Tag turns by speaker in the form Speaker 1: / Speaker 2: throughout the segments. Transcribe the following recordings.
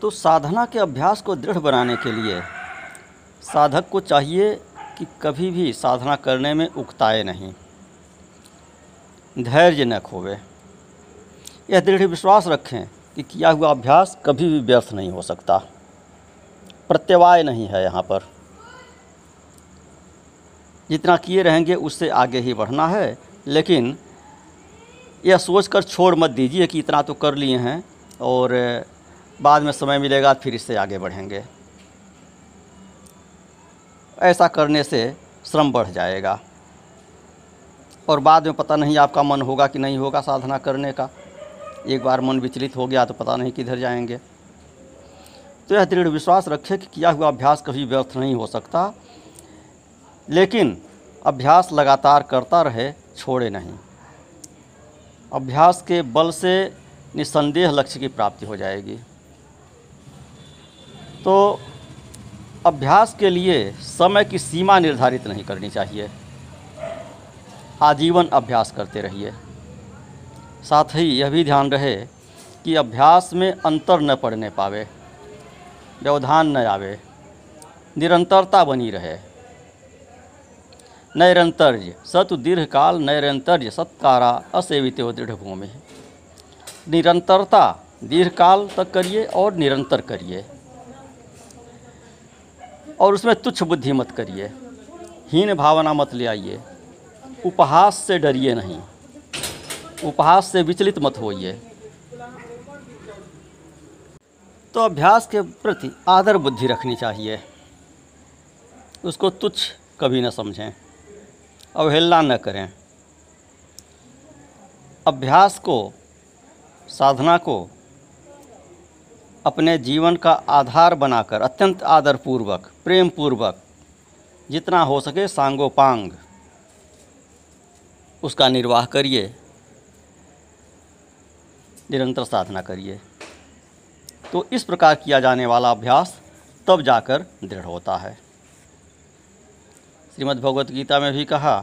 Speaker 1: तो साधना के अभ्यास को दृढ़ बनाने के लिए साधक को चाहिए कि कभी भी साधना करने में उकताए नहीं। धैर्य न खोवे। यह दृढ़ विश्वास रखें कि किया हुआ अभ्यास कभी भी व्यर्थ नहीं हो सकता। प्रत्यवाय नहीं है यहाँ पर। जितना किए रहेंगे उससे आगे ही बढ़ना है, लेकिन यह सोचकर छोड़ मत दीजिए कि इतना तो कर लिए हैं और बाद में समय मिलेगा, फिर इससे आगे बढ़ेंगे। ऐसा करने से श्रम बढ़ जाएगा। और बाद में पता नहीं आपका मन होगा कि नहीं होगा साधना करने का। एक बार मन विचलित हो गया तो पता नहीं किधर जाएँगे। तो यह दृढ़ विश्वास रखें कि किया हुआ अभ्यास कभी व्यर्थ नहीं हो सकता। लेकिन अभ्यास लगातार करता रहे, छोड़े नहीं। अभ्यास के बल से निसंदेह लक्ष्य की प्राप्ति हो जाएगी। तो अभ्यास के लिए समय की सीमा निर्धारित नहीं करनी चाहिए। आजीवन अभ्यास करते रहिए। साथ ही यह भी ध्यान रहे कि अभ्यास में अंतर न पड़ने पावे, व्यवधान न आवे, निरंतरता बनी रहे। नैरंतर्य सतु दीर्घकाल, नैरंतर्य सत्कारा असेवित दृढ़ भूमि निरंतरता दीर्घकाल तक करिए और निरंतर करिए। और उसमें तुच्छ बुद्धि मत करिए। हीन भावना मत ले आइए। उपहास से डरिए नहीं। उपहास से विचलित मत होइए। तो अभ्यास के प्रति आदर बुद्धि रखनी चाहिए। उसको तुच्छ कभी न समझें। अवहेलना न करें। अभ्यास को, साधना को अपने जीवन का आधार बनाकर, अत्यंत आदरपूर्वक प्रेम पूर्वक जितना हो सके सांगोपांग उसका निर्वाह करिए, निरंतर साधना करिए। तो इस प्रकार किया जाने वाला अभ्यास तब जाकर दृढ़ होता है। श्रीमद् भगवत गीता में भी कहा,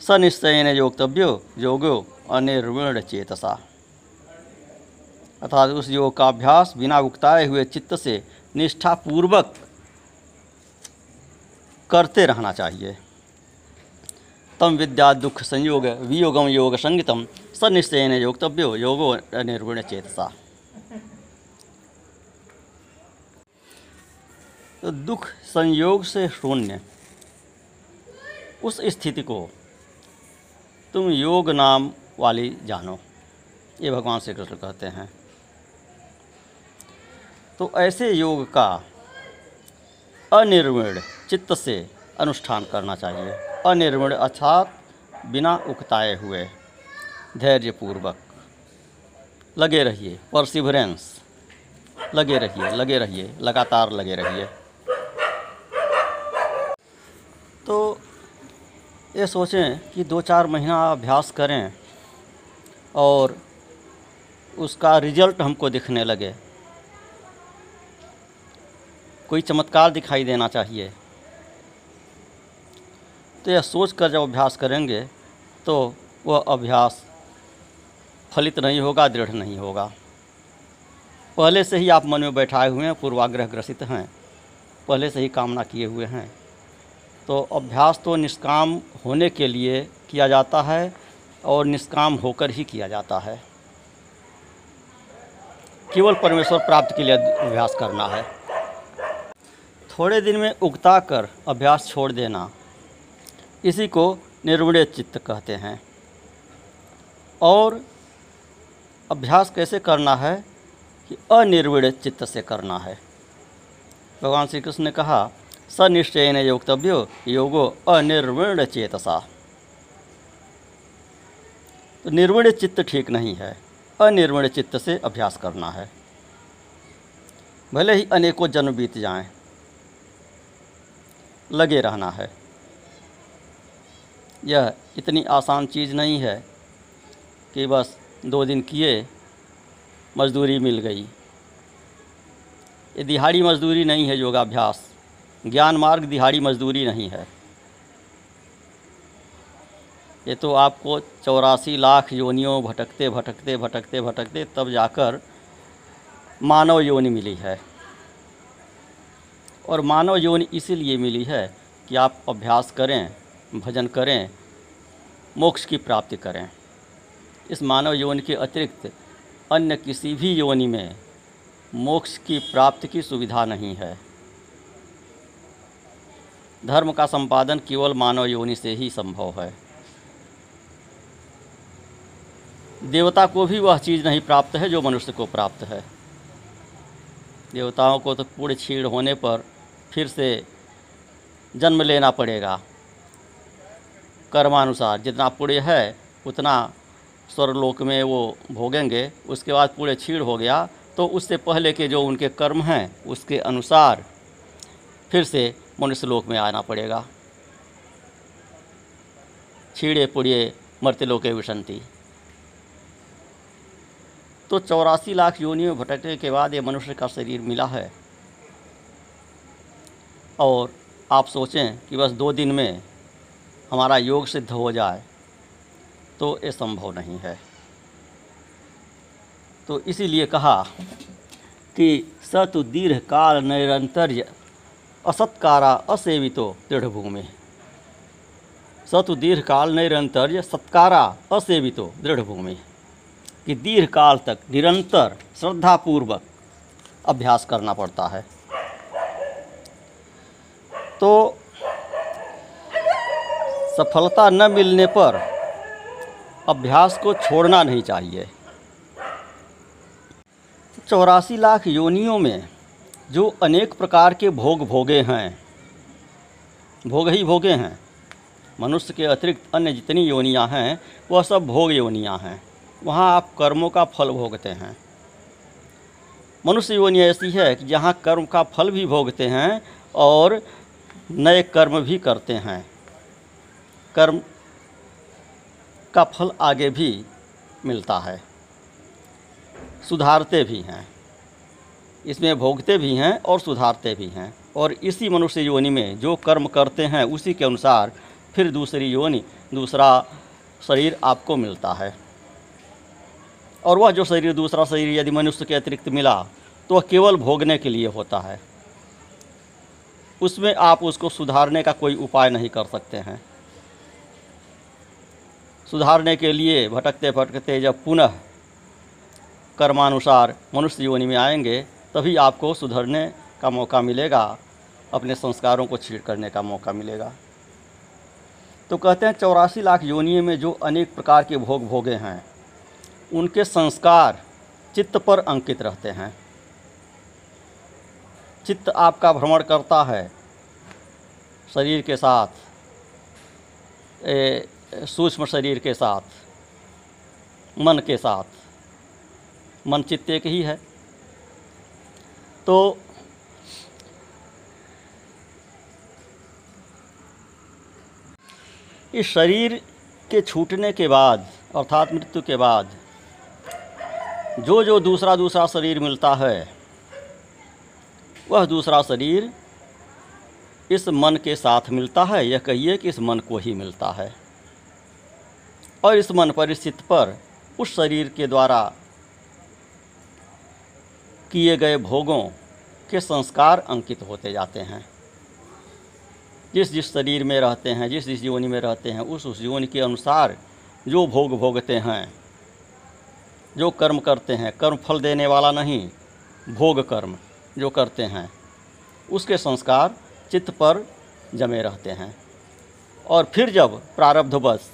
Speaker 1: सनिश्चयन योगतव्यो योगो अनिर्विण चेतसा। अर्थात उस योग का अभ्यास बिना उकताए हुए चित्त से निष्ठापूर्वक करते रहना चाहिए। तम विद्या दुख संयोग वियोगम योग संगीतम सनिश्चयन योगतव्यो योगो अनिर्विण चेतसा। तो दुख संयोग से शून्य। उस स्थिति को तुम योग नाम वाली जानो। ये भगवान श्री कृष्ण कहते हैं। तो ऐसे योग का अनिर्विण चित्त से अनुष्ठान करना चाहिए। अनिर्विण अर्थात बिना उकताए हुए, धैर्यपूर्वक। लगे रहिए परसिवरेंस लगे रहिए लगे रहिए, लगातार लगे रहिए। तो ये सोचें कि दो चार महीना अभ्यास करें और उसका रिज़ल्ट हमको दिखने लगे। कोई चमत्कार दिखाई देना चाहिए। तो यह सोच कर जब अभ्यास करेंगे तो वह अभ्यास फलित नहीं होगा, दृढ़ नहीं होगा। पहले से ही आप मन में बैठाए हुए हैं, पूर्वाग्रह ग्रसित हैं। पहले से ही कामना किए हुए हैं। तो अभ्यास तो निष्काम होने के लिए किया जाता है और निष्काम होकर ही किया जाता है। केवल परमेश्वर प्राप्त के लिए अभ्यास करना है। थोड़े दिन में उगता कर अभ्यास छोड़ देना। इसी को निर्विण चित्त कहते हैं। और अभ्यास कैसे करना है कि अनिर्विण चित्त से करना है। भगवान श्री कृष्ण ने कहा, सनिश्चयन योगतव्यो योगो अनिर्विण चेतसा। तो निर्विण चित्त ठीक नहीं है, अनिर्विण चित्त से अभ्यास करना है। भले ही अनेकों जन्म बीत जाएँ लगे रहना है। यह इतनी आसान चीज़ नहीं है कि बस दो दिन किए, मजदूरी मिल गई। ये दिहाड़ी मजदूरी नहीं है योगाभ्यास। ज्ञान मार्ग दिहाड़ी मजदूरी नहीं है। ये तो आपको चौरासी लाख योनियों भटकते भटकते भटकते भटकते तब जाकर मानव योनि मिली है। और मानव योनि इसीलिए मिली है कि आप अभ्यास करें, भजन करें, मोक्ष की प्राप्ति करें। इस मानव योनि के अतिरिक्त अन्य किसी भी योनि में मोक्ष की प्राप्ति की सुविधा नहीं है। धर्म का संपादन केवल मानव योनि से ही संभव है। देवता को भी वह चीज़ नहीं प्राप्त है जो मनुष्य को प्राप्त है। देवताओं को तो पूर्ण छीड़ होने पर फिर से जन्म लेना पड़ेगा। कर्मानुसार जितना पुण्य है, उतना स्वर्लोक में वो भोगेंगे। उसके बाद पूरे छीड़ हो गया तो उससे पहले के जो उनके कर्म हैं, उसके अनुसार फिर से मनुष्य लोक में आना पड़ेगा। छीड़े पुड़िए मरते लोके विशंति। तो चौरासी लाख योनियों में भटकने के बाद ये मनुष्य का शरीर मिला है। और आप सोचें कि बस दो दिन में हमारा योग सिद्ध हो जाए तो ये संभव नहीं है। तो इसीलिए कहा कि सतु दीर्घ काल निरंतर असत्कारा असेवितो दृढ़ भूमि सतु दीर्घ काल निरंतर सत्कारा असेवितो दृढ़ भूमि कि दीर्घ काल तक निरंतर श्रद्धापूर्वक अभ्यास करना पड़ता है। तो सफलता न मिलने पर अभ्यास को छोड़ना नहीं चाहिए। चौरासी लाख योनियों में जो अनेक प्रकार के भोग भोगे हैं, भोग ही भोगे हैं, मनुष्य के अतिरिक्त अन्य जितनी योनियाँ हैं, वह सब भोग योनियाँ हैं। वहाँ आप कर्मों का फल भोगते हैं। मनुष्य योनि ऐसी है कि जहाँ कर्म का फल भी भोगते हैं और नए कर्म भी करते हैं। कर्म का फल आगे भी मिलता है। सुधारते भी हैं। इसमें भोगते भी हैं और सुधारते भी हैं। और इसी मनुष्य योनि में जो कर्म करते हैं, उसी के अनुसार फिर दूसरी योनि, दूसरा शरीर आपको मिलता है। और वह जो शरीर, दूसरा शरीर यदि मनुष्य के अतिरिक्त मिला तो वह केवल भोगने के लिए होता है। उसमें आप उसको सुधारने का कोई उपाय नहीं कर सकते हैं। सुधारने के लिए भटकते भटकते जब पुनः कर्मानुसार मनुष्य योनि में आएँगे, तभी आपको सुधरने का मौका मिलेगा, अपने संस्कारों को छीड़ करने का मौका मिलेगा। तो कहते हैं चौरासी लाख योनियों में जो अनेक प्रकार के भोग भोगे हैं, उनके संस्कार चित्त पर अंकित रहते हैं। चित्त आपका भ्रमण करता है शरीर के साथ सूक्ष्म शरीर के साथ, मन के साथ। मन चित्त एक ही है। तो इस शरीर के छूटने के बाद, अर्थात मृत्यु के बाद जो जो दूसरा दूसरा शरीर मिलता है वह दूसरा शरीर इस मन के साथ मिलता है, यह कहिए कि इस मन को ही मिलता है। और इस मन परिस्थिति पर, उस शरीर के द्वारा किए गए भोगों के संस्कार अंकित होते जाते हैं। जिस जिस शरीर में रहते हैं, जिस जिस योनि में रहते हैं, उस उस जीवन के अनुसार जो भोग भोगते हैं, जो कर्म करते हैं, कर्म फल देने वाला नहीं, भोग कर्म। जो करते हैं, उसके संस्कार चित्त पर जमे रहते हैं। और फिर जब प्रारब्धवश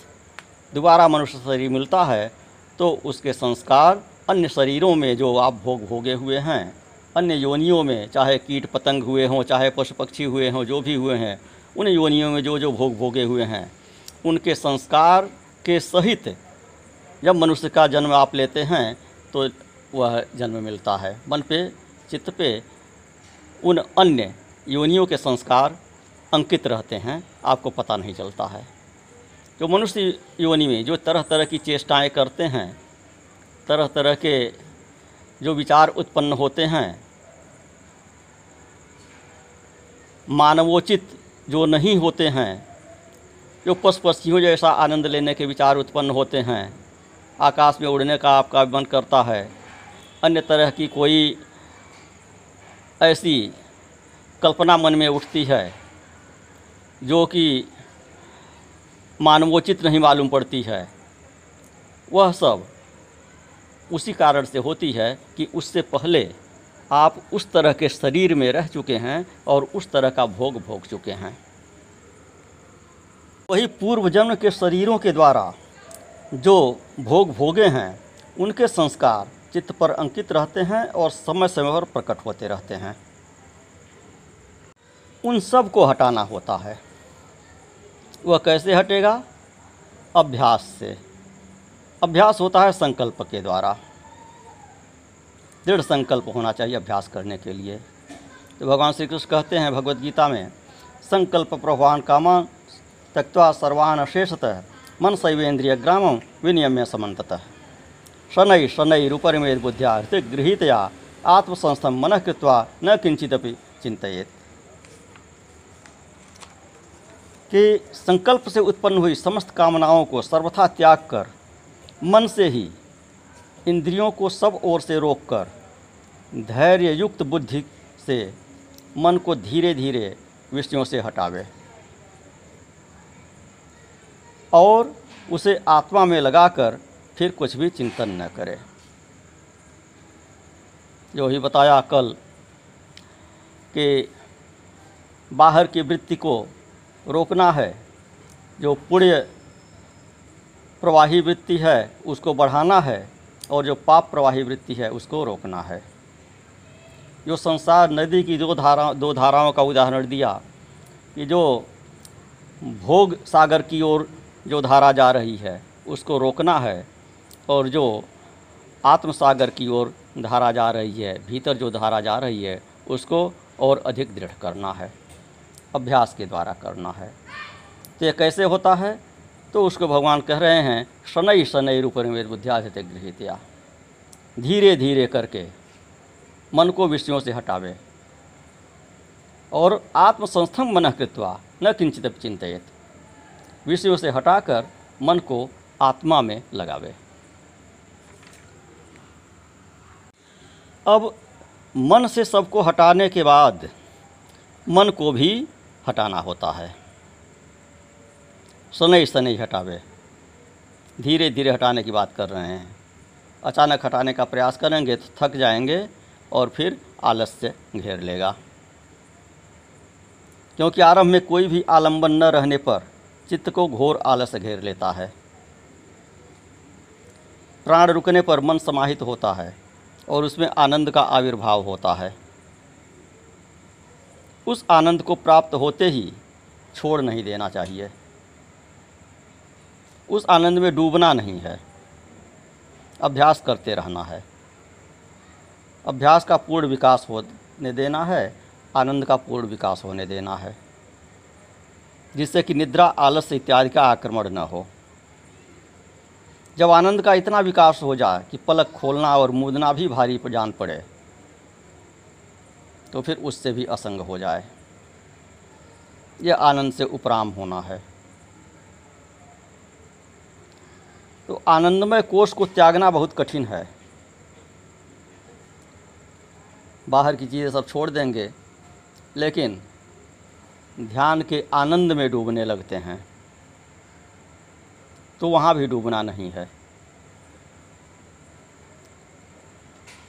Speaker 1: दोबारा मनुष्य शरीर मिलता है तो उसके संस्कार अन्य शरीरों में जो आप भोग भोगे हुए हैं, अन्य योनियों में, चाहे कीट पतंग हुए हों, चाहे पशु पक्षी हुए हों, जो भी हुए हैं, उन योनियों में जो जो भोग भोगे हुए हैं, उनके संस्कार के सहित जब मनुष्य का जन्म आप लेते हैं तो वह जन्म मिलता है। मन पे चित्त पे उन अन्य योनियों के संस्कार अंकित रहते हैं, आपको पता नहीं चलता है। जो मनुष्य योनि में जो तरह तरह की चेष्टाएँ करते हैं तरह तरह के जो विचार उत्पन्न होते हैं, मानवोचित जो नहीं होते हैं, जो पशु जैसा आनंद लेने के विचार उत्पन्न होते हैं, आकाश में उड़ने का आपका मन करता है, अन्य तरह की कोई ऐसी कल्पना मन में उठती है, जो कि मानवोचित नहीं मालूम पड़ती है। वह सब उसी कारण से होती है कि उससे पहले आप उस तरह के शरीर में रह चुके हैं और उस तरह का भोग भोग चुके हैं। वही पूर्व जन्म के शरीरों के द्वारा जो भोग भोगे हैं, उनके संस्कार चित्त पर अंकित रहते हैं और समय समय पर प्रकट होते रहते हैं। उन सबको हटाना होता है। वह कैसे हटेगा? अभ्यास से। अभ्यास होता है संकल्प के द्वारा। दृढ़ संकल्प होना चाहिए अभ्यास करने के लिए। तो भगवान श्री कृष्ण कहते हैं भगवत गीता में, संकल्प प्रभान कामा त्यक्वा सर्वान अशेषतः, मन शैवेन्द्रिय ग्रामम विनियम्य समन्ततः। शनै शनैरुपरिमेद बुद्ध्या हृतिक गृहीतया आत्मसंस्थम मन कृत्वा न किंचिदपि चिंतित कि संकल्प से उत्पन्न हुई समस्त कामनाओं को सर्वथा त्याग कर, मन से ही इंद्रियों को सब ओर से रोककर धैर्य युक्त बुद्धि से मन को धीरे धीरे विषयों से हटावे। और उसे आत्मा में लगाकर फिर कुछ भी चिंतन न करें। जो ही बताया कल कि बाहर की वृत्ति को रोकना है, जो पुण्य प्रवाही वृत्ति है, उसको बढ़ाना है और जो पाप प्रवाही वृत्ति है, उसको रोकना है। जो संसार नदी की दो धारा, दो धाराओं का उदाहरण दिया कि जो भोग सागर की ओर जो धारा जा रही है, उसको रोकना है और जो आत्मसागर की ओर धारा जा रही है, भीतर जो धारा जा रही है, उसको और अधिक दृढ़ करना है, अभ्यास के द्वारा करना है। तो ये कैसे होता है? तो उसको भगवान कह रहे हैं, शनै शनै रूप निवेद बुद्धियाधित गृहितिया। धीरे धीरे करके मन को विषयों से हटावे और आत्मसंस्थम मन कृत्वा, न किंचित चिंतित विषयों से हटाकर मन को आत्मा में लगावे। अब मन से सबको हटाने के बाद मन को भी हटाना होता है। शनै शनै हटावे। धीरे धीरे हटाने की बात कर रहे हैं। अचानक हटाने का प्रयास करेंगे तो थक जाएँगे और फिर आलस्य घेर लेगा। क्योंकि आरंभ में कोई भी आलंबन न रहने पर चित्त को घोर आलस्य घेर लेता है। प्राण रुकने पर मन समाहित होता है। और उसमें आनंद का आविर्भाव होता है। उस आनंद को प्राप्त होते ही छोड़ नहीं देना चाहिए। उस आनंद में डूबना नहीं है। अभ्यास करते रहना है। अभ्यास का पूर्ण विकास होने देना है, आनंद का पूर्ण विकास होने देना है, जिससे कि निद्रा आलस्य इत्यादि का आक्रमण न हो। जब आनंद का इतना विकास हो जाए कि पलक खोलना और मूदना भी भारी जान पड़े तो फिर उससे भी असंग हो जाए। यह आनंद से उपराम होना है। तो आनंदमय कोष को त्यागना बहुत कठिन है। बाहर की चीज़ें सब छोड़ देंगे, लेकिन ध्यान के आनंद में डूबने लगते हैं। तो वहाँ भी डूबना नहीं है।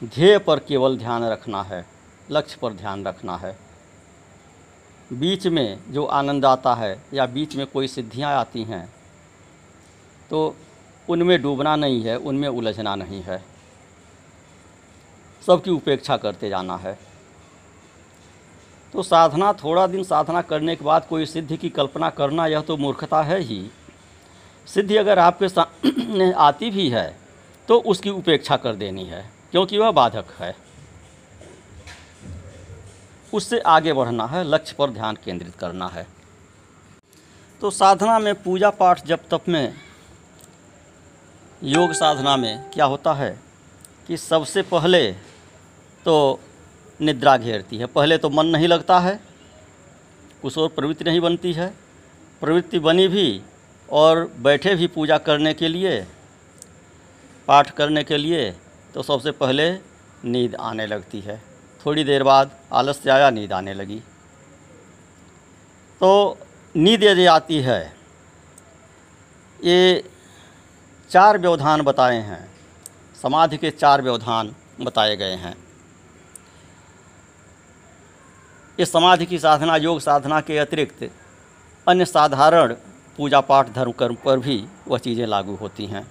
Speaker 1: ध्येय पर केवल ध्यान रखना है, लक्ष्य पर ध्यान रखना है। बीच में जो आनंद आता है या बीच में कोई सिद्धियाँ आती हैं तो उनमें डूबना नहीं है, उनमें उलझना नहीं है। सबकी उपेक्षा करते जाना है। तो साधना, थोड़ा दिन साधना करने के बाद कोई सिद्धि की कल्पना करना, यह तो मूर्खता है ही। सिद्धि अगर आपके सामने आती भी है तो उसकी उपेक्षा कर देनी है, क्योंकि वह बाधक है। उससे आगे बढ़ना है, लक्ष्य पर ध्यान केंद्रित करना है। तो साधना में, पूजा पाठ जब तप में, योग साधना में क्या होता है कि सबसे पहले तो निद्रा घेरती है। पहले तो मन नहीं लगता है, कुछ और प्रवृत्ति नहीं बनती है। प्रवृत्ति बनी भी और बैठे भी पूजा करने के लिए, पाठ करने के लिए तो सबसे पहले नींद आने लगती है। थोड़ी देर बाद आलस्य आया नींद आने लगी। तो नींद यदि आती है, ये चार व्यवधान बताए हैं। समाधि के चार व्यवधान बताए गए हैं। इस समाधि की साधना, योग साधना के अतिरिक्त अन्य साधारण पूजा पाठ धर्म कर्म पर भी वह चीज़ें लागू होती हैं।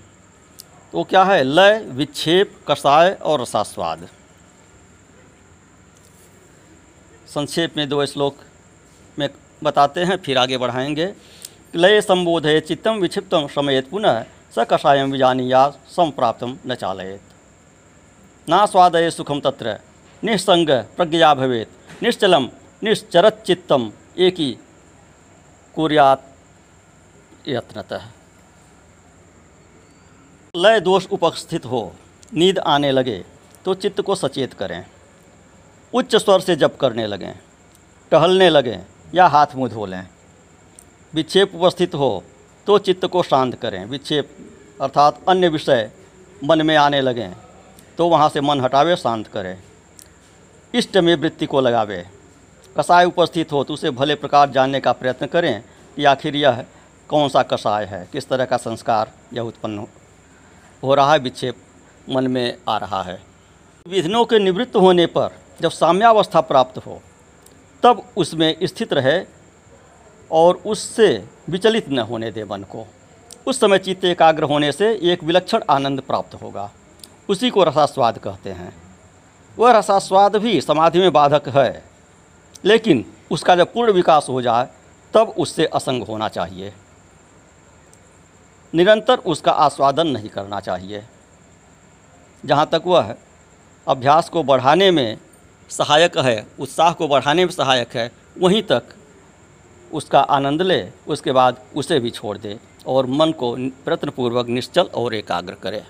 Speaker 1: तो क्या है? लय, विक्षेप कषाय और रसास्वाद। संक्षेप में दो श्लोक में बताते हैं, फिर आगे बढ़ाएँगे। लय संबोधे चित्तम विक्षिप्तम शमयत पुनः स कषायम विजानीया संप्राप्तम न चालयेत। ना स्वादय सुखम तत्र निस्संग प्रज्ञा भवेत निश्चलम निश्चरत चित्तम एक ही कुर्यात यत्नतः। लय दोष उपस्थित हो, नींद आने लगे तो चित्त को सचेत करें। उच्च स्वर से जप करने लगें, टहलने लगें या हाथ मुँह धो लें। विक्षेप उपस्थित हो तो चित्त को शांत करें। विक्षेप अर्थात अन्य विषय मन में आने लगें तो वहाँ से मन हटावे, शांत करें। इष्ट में वृत्ति को लगावे। कषाय उपस्थित हो तो उसे भले प्रकार जानने का प्रयत्न करें कि आखिर यह कौन सा कषाय है? किस तरह का संस्कार यह उत्पन्न हो रहा है, विक्षेप मन में आ रहा है। विघ्नों के निवृत्त होने पर जब साम्यावस्था प्राप्त हो, तब उसमें स्थित रहे और उससे विचलित न होने दे मन को। उस समय चित्त एकाग्र होने से एक विलक्षण आनंद प्राप्त होगा। उसी को रसास्वाद कहते हैं। वह रसास्वाद भी समाधि में बाधक है, लेकिन उसका जब पूर्ण विकास हो जाए, तब उससे असंग होना चाहिए। निरंतर उसका आस्वादन नहीं करना चाहिए। जहाँ तक वह अभ्यास को बढ़ाने में सहायक है, उत्साह को बढ़ाने में सहायक है, वहीं तक उसका आनंद ले, उसके बाद उसे भी छोड़ दे और मन को प्रयत्नपूर्वक, निश्चल और एकाग्र करे।